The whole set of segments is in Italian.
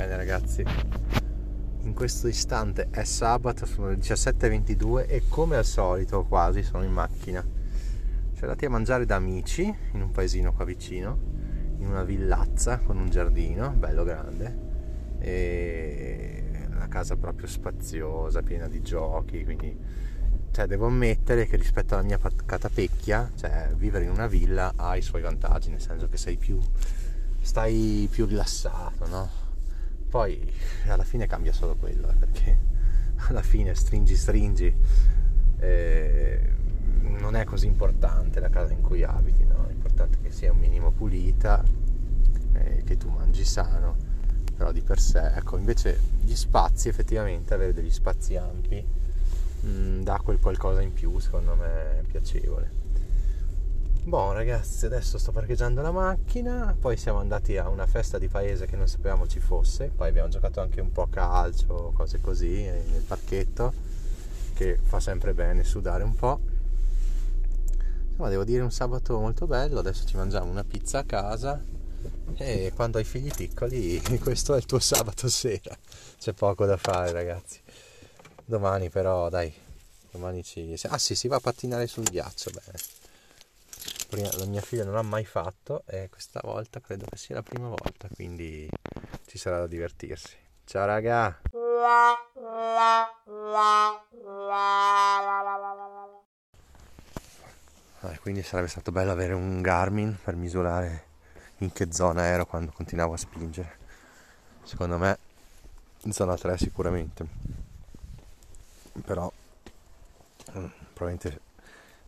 Bene ragazzi, in questo istante è sabato, sono le 17.22 e come al solito quasi sono in macchina. Ci andati a mangiare da amici in un paesino qua vicino, in una villazza con un giardino bello grande e una casa proprio spaziosa, piena di giochi, quindi cioè, devo ammettere che rispetto alla mia catapecchia, cioè vivere in una villa ha i suoi vantaggi, nel senso che sei più stai più rilassato, no? Poi alla fine cambia solo quello, eh, perché alla fine stringi stringi eh, non è così importante la casa in cui abiti, no? È importante che sia un minimo pulita, eh, che tu mangi sano, però di per sé, ecco, invece gli spazi effettivamente, avere degli spazi ampi mh, mm, dà quel qualcosa in più, secondo me è piacevole. Boh ragazzi, adesso sto parcheggiando la macchina, poi siamo andati a una festa di paese che non sapevamo ci fosse, poi abbiamo giocato anche un po' a calcio, cose così nel parchetto, che fa sempre bene sudare un po'. Insomma, devo dire un sabato molto bello, adesso ci mangiamo una pizza a casa e quando hai figli piccoli questo è il tuo sabato sera, c'è poco da fare ragazzi. Domani però dai, domani ci... Ah sì, si va a pattinare sul ghiaccio, bene prima, la mia figlia non l'ha mai fatto e questa volta credo che sia la prima volta, quindi ci sarà da divertirsi. Ciao raga! Ah, quindi sarebbe stato bello avere un Garmin per misurare in che zona ero quando continuavo a spingere. Secondo me in zona 3 sicuramente. Però mm, probabilmente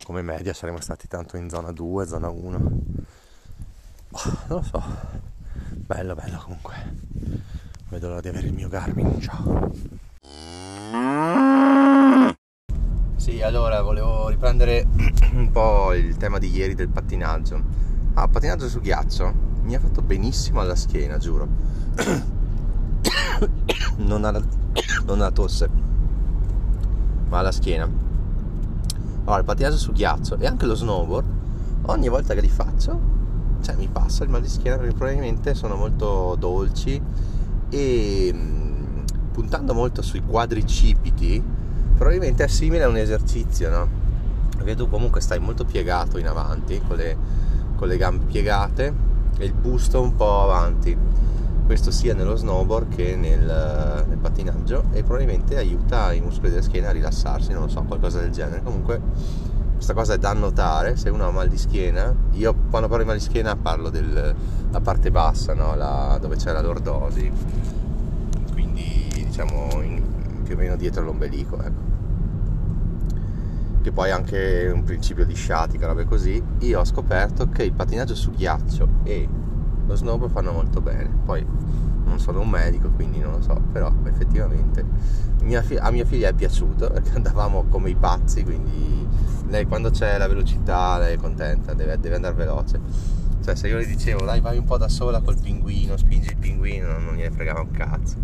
come media saremmo stati tanto in zona 2, zona 1. Boh, non lo so. Bello, bello comunque. Vedo l'ora di avere il mio Garmin. Ciao. Sì, allora volevo riprendere un po' il tema di ieri del pattinaggio. Ah, pattinaggio su ghiaccio mi ha fatto benissimo alla schiena, giuro. non alla, non alla tosse, ma alla schiena allora, il pattinaggio su ghiaccio e anche lo snowboard, ogni volta che li faccio, cioè mi passa il mal di schiena perché probabilmente sono molto dolci e mm, puntando molto sui quadricipiti, probabilmente è simile a un esercizio, no? Perché tu comunque stai molto piegato in avanti, con le, con le gambe piegate e il busto un po' avanti questo sia nello snowboard che nel, nel, pattinaggio e probabilmente aiuta i muscoli della schiena a rilassarsi, non lo so, qualcosa del genere. Comunque questa cosa è da notare, se uno ha mal di schiena, io quando parlo di mal di schiena parlo della parte bassa, no? la, dove c'è la lordosi, quindi diciamo in, più o meno dietro l'ombelico, ecco. Che poi anche un principio di sciatica, robe così, io ho scoperto che il pattinaggio su ghiaccio e lo snowboard fanno molto bene. Poi non sono un medico, quindi non lo so, però effettivamente mia fi- a mia figlia è piaciuto perché andavamo come i pazzi, quindi lei quando c'è la velocità lei è contenta, deve, deve andare veloce. Cioè se io le dicevo dai vai un po' da sola col pinguino, spingi il pinguino, non, non gliene fregava un cazzo.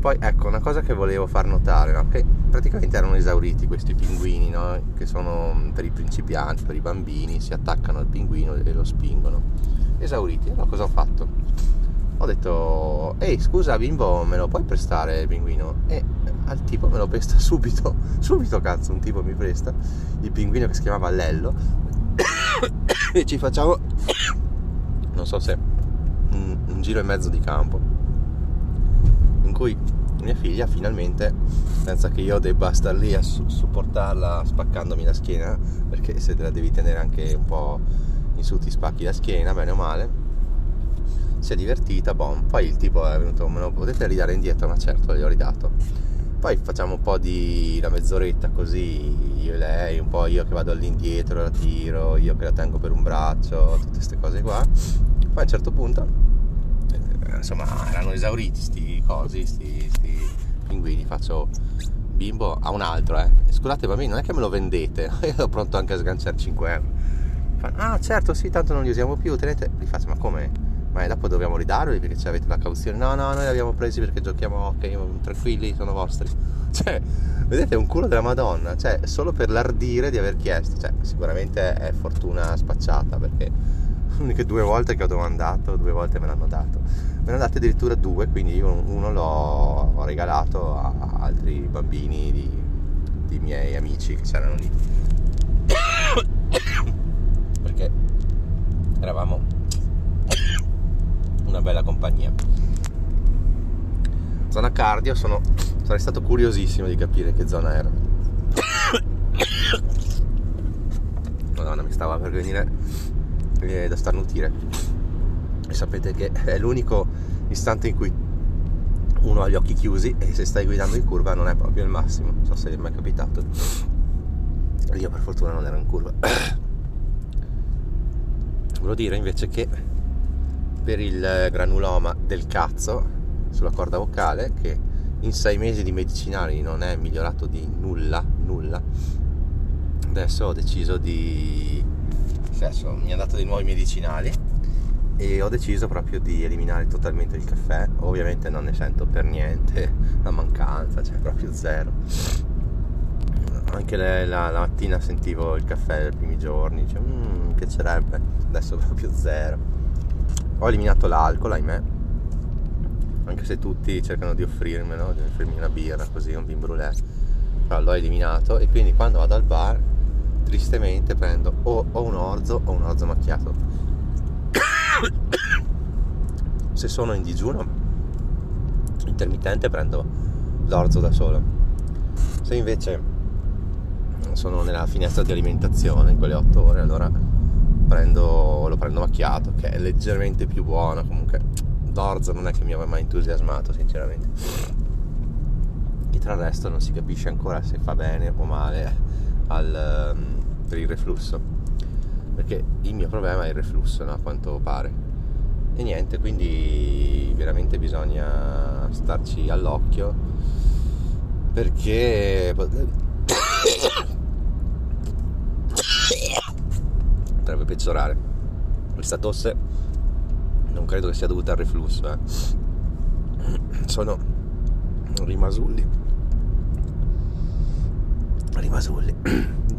Poi ecco una cosa che volevo far notare, no? che praticamente erano esauriti questi pinguini, no? che sono per i principianti, per i bambini, si attaccano al pinguino e lo spingono esauriti. Allora cosa ho fatto? Ho detto, ehi scusa bimbo, me lo puoi prestare il pinguino? E al tipo me lo presta subito, subito cazzo, un tipo mi presta il pinguino che si chiamava Lello e ci facciamo, non so se, un, un giro e mezzo di campo in cui mia figlia finalmente, senza che io debba star lì a supportarla spaccandomi la schiena, perché se te la devi tenere anche un po' in su ti spacchi la schiena, bene o male. Si è divertita, boh. Poi il tipo è venuto, me lo potete ridare indietro? Ma certo, gli ho ridato. Poi facciamo un po' di una mezz'oretta così, io e lei, un po' io che vado all'indietro, la tiro, io che la tengo per un braccio, tutte queste cose qua. Poi a un certo punto, eh, insomma, erano esauriti sti cosi, sti, sti pinguini. Faccio bimbo a un altro, eh. Scusate bambini, non è che me lo vendete, io sono pronto anche a sganciare 5 euro ah certo sì tanto non li usiamo più tenete li faccio ma come ma dopo dobbiamo ridarli perché avete la cauzione no no noi li abbiamo presi perché giochiamo ok tranquilli sono vostri cioè vedete un culo della madonna cioè solo per l'ardire di aver chiesto cioè sicuramente è fortuna spacciata perché uniche due volte che ho domandato, due volte me l'hanno dato. Me ne hanno date addirittura due, quindi io uno l'ho regalato a altri bambini di, di miei amici che c'erano lì. Eravamo una bella compagnia. Zona cardio, sono, sarei stato curiosissimo di capire che zona era. Madonna, mi stava per venire eh, da starnutire. E sapete che è l'unico istante in cui uno ha gli occhi chiusi e se stai guidando in curva non è proprio il massimo. Non so se vi è mai capitato. Io per fortuna non ero in curva. Volevo dire invece che per il granuloma del cazzo sulla corda vocale che in sei mesi di medicinali non è migliorato di nulla, nulla. Adesso ho deciso di... Adesso mi hanno dato dei nuovi medicinali e ho deciso proprio di eliminare totalmente il caffè. Ovviamente non ne sento per niente la mancanza, cioè proprio zero. Anche la, la, la mattina sentivo il caffè nei primi giorni, cioè, mm, piacerebbe, adesso proprio zero. Ho eliminato l'alcol, ahimè, anche se tutti cercano di offrirmelo, di offrirmi una birra così, un vin brûlé, però l'ho eliminato e quindi quando vado al bar tristemente prendo o, o un orzo o un orzo macchiato. se sono in digiuno intermittente prendo l'orzo da solo. Se invece sono nella finestra di alimentazione in quelle 8 ore, allora prendo, lo prendo macchiato, che è leggermente più buono comunque d'orzo non è che mi aveva mai entusiasmato sinceramente e tra il resto non si capisce ancora se fa bene o male al, um, per il reflusso perché il mio problema è il reflusso no? a quanto pare e niente quindi veramente bisogna starci all'occhio perché peggiorare questa tosse non credo che sia dovuta al reflusso, eh. sono rimasulli, rimasulli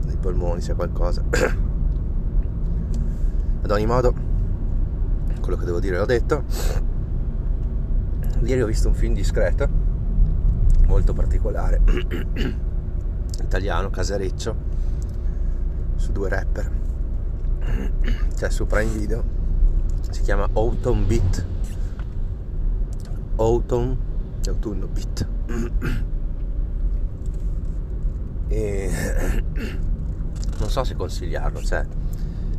dei polmoni, sia qualcosa. Ad ogni modo, quello che devo dire l'ho detto. Ieri ho visto un film discreto, molto particolare, italiano, casareccio, su due rapper, cioè su Prime Video si chiama Autumn Beat. Autumn autunno beat. E non so se consigliarlo cioè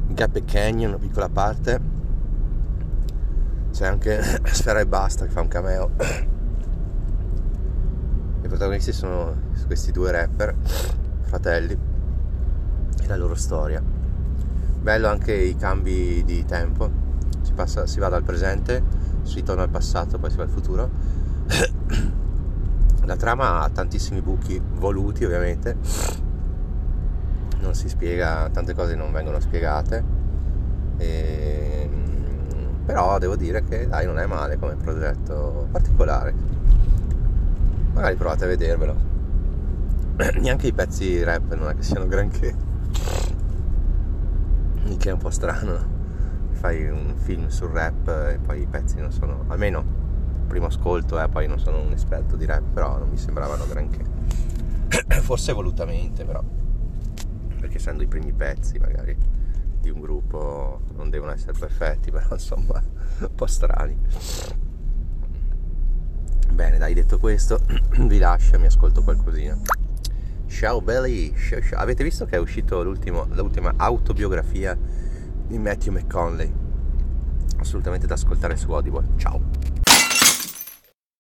Gap Canyon una piccola parte. C'è anche Sfera e Basta che fa un cameo. I protagonisti sono questi due rapper fratelli e la loro storia bello anche i cambi di tempo si, passa, si va dal presente, si ritorna al passato, poi si va al futuro. La trama ha tantissimi buchi voluti ovviamente, non si spiega, tante cose non vengono spiegate, e, ehm, però devo dire che dai non è male come progetto particolare. Magari provate a vedervelo. Neanche i pezzi rap non è che siano granché. Che è un po' strano fai un film sul rap e poi i pezzi non sono, almeno primo ascolto eh, poi non sono un esperto di rap, però non mi sembravano granché. Forse volutamente però, perché essendo i primi pezzi magari di un gruppo non devono essere perfetti, però insomma un po' strani. Bene, dai, detto questo, vi lascio, mi ascolto qualcosina. Ciao belli, ciao, ciao. avete visto che è uscito l'ultima autobiografia di Matthew McConley. Assolutamente da ascoltare su Audible. Ciao.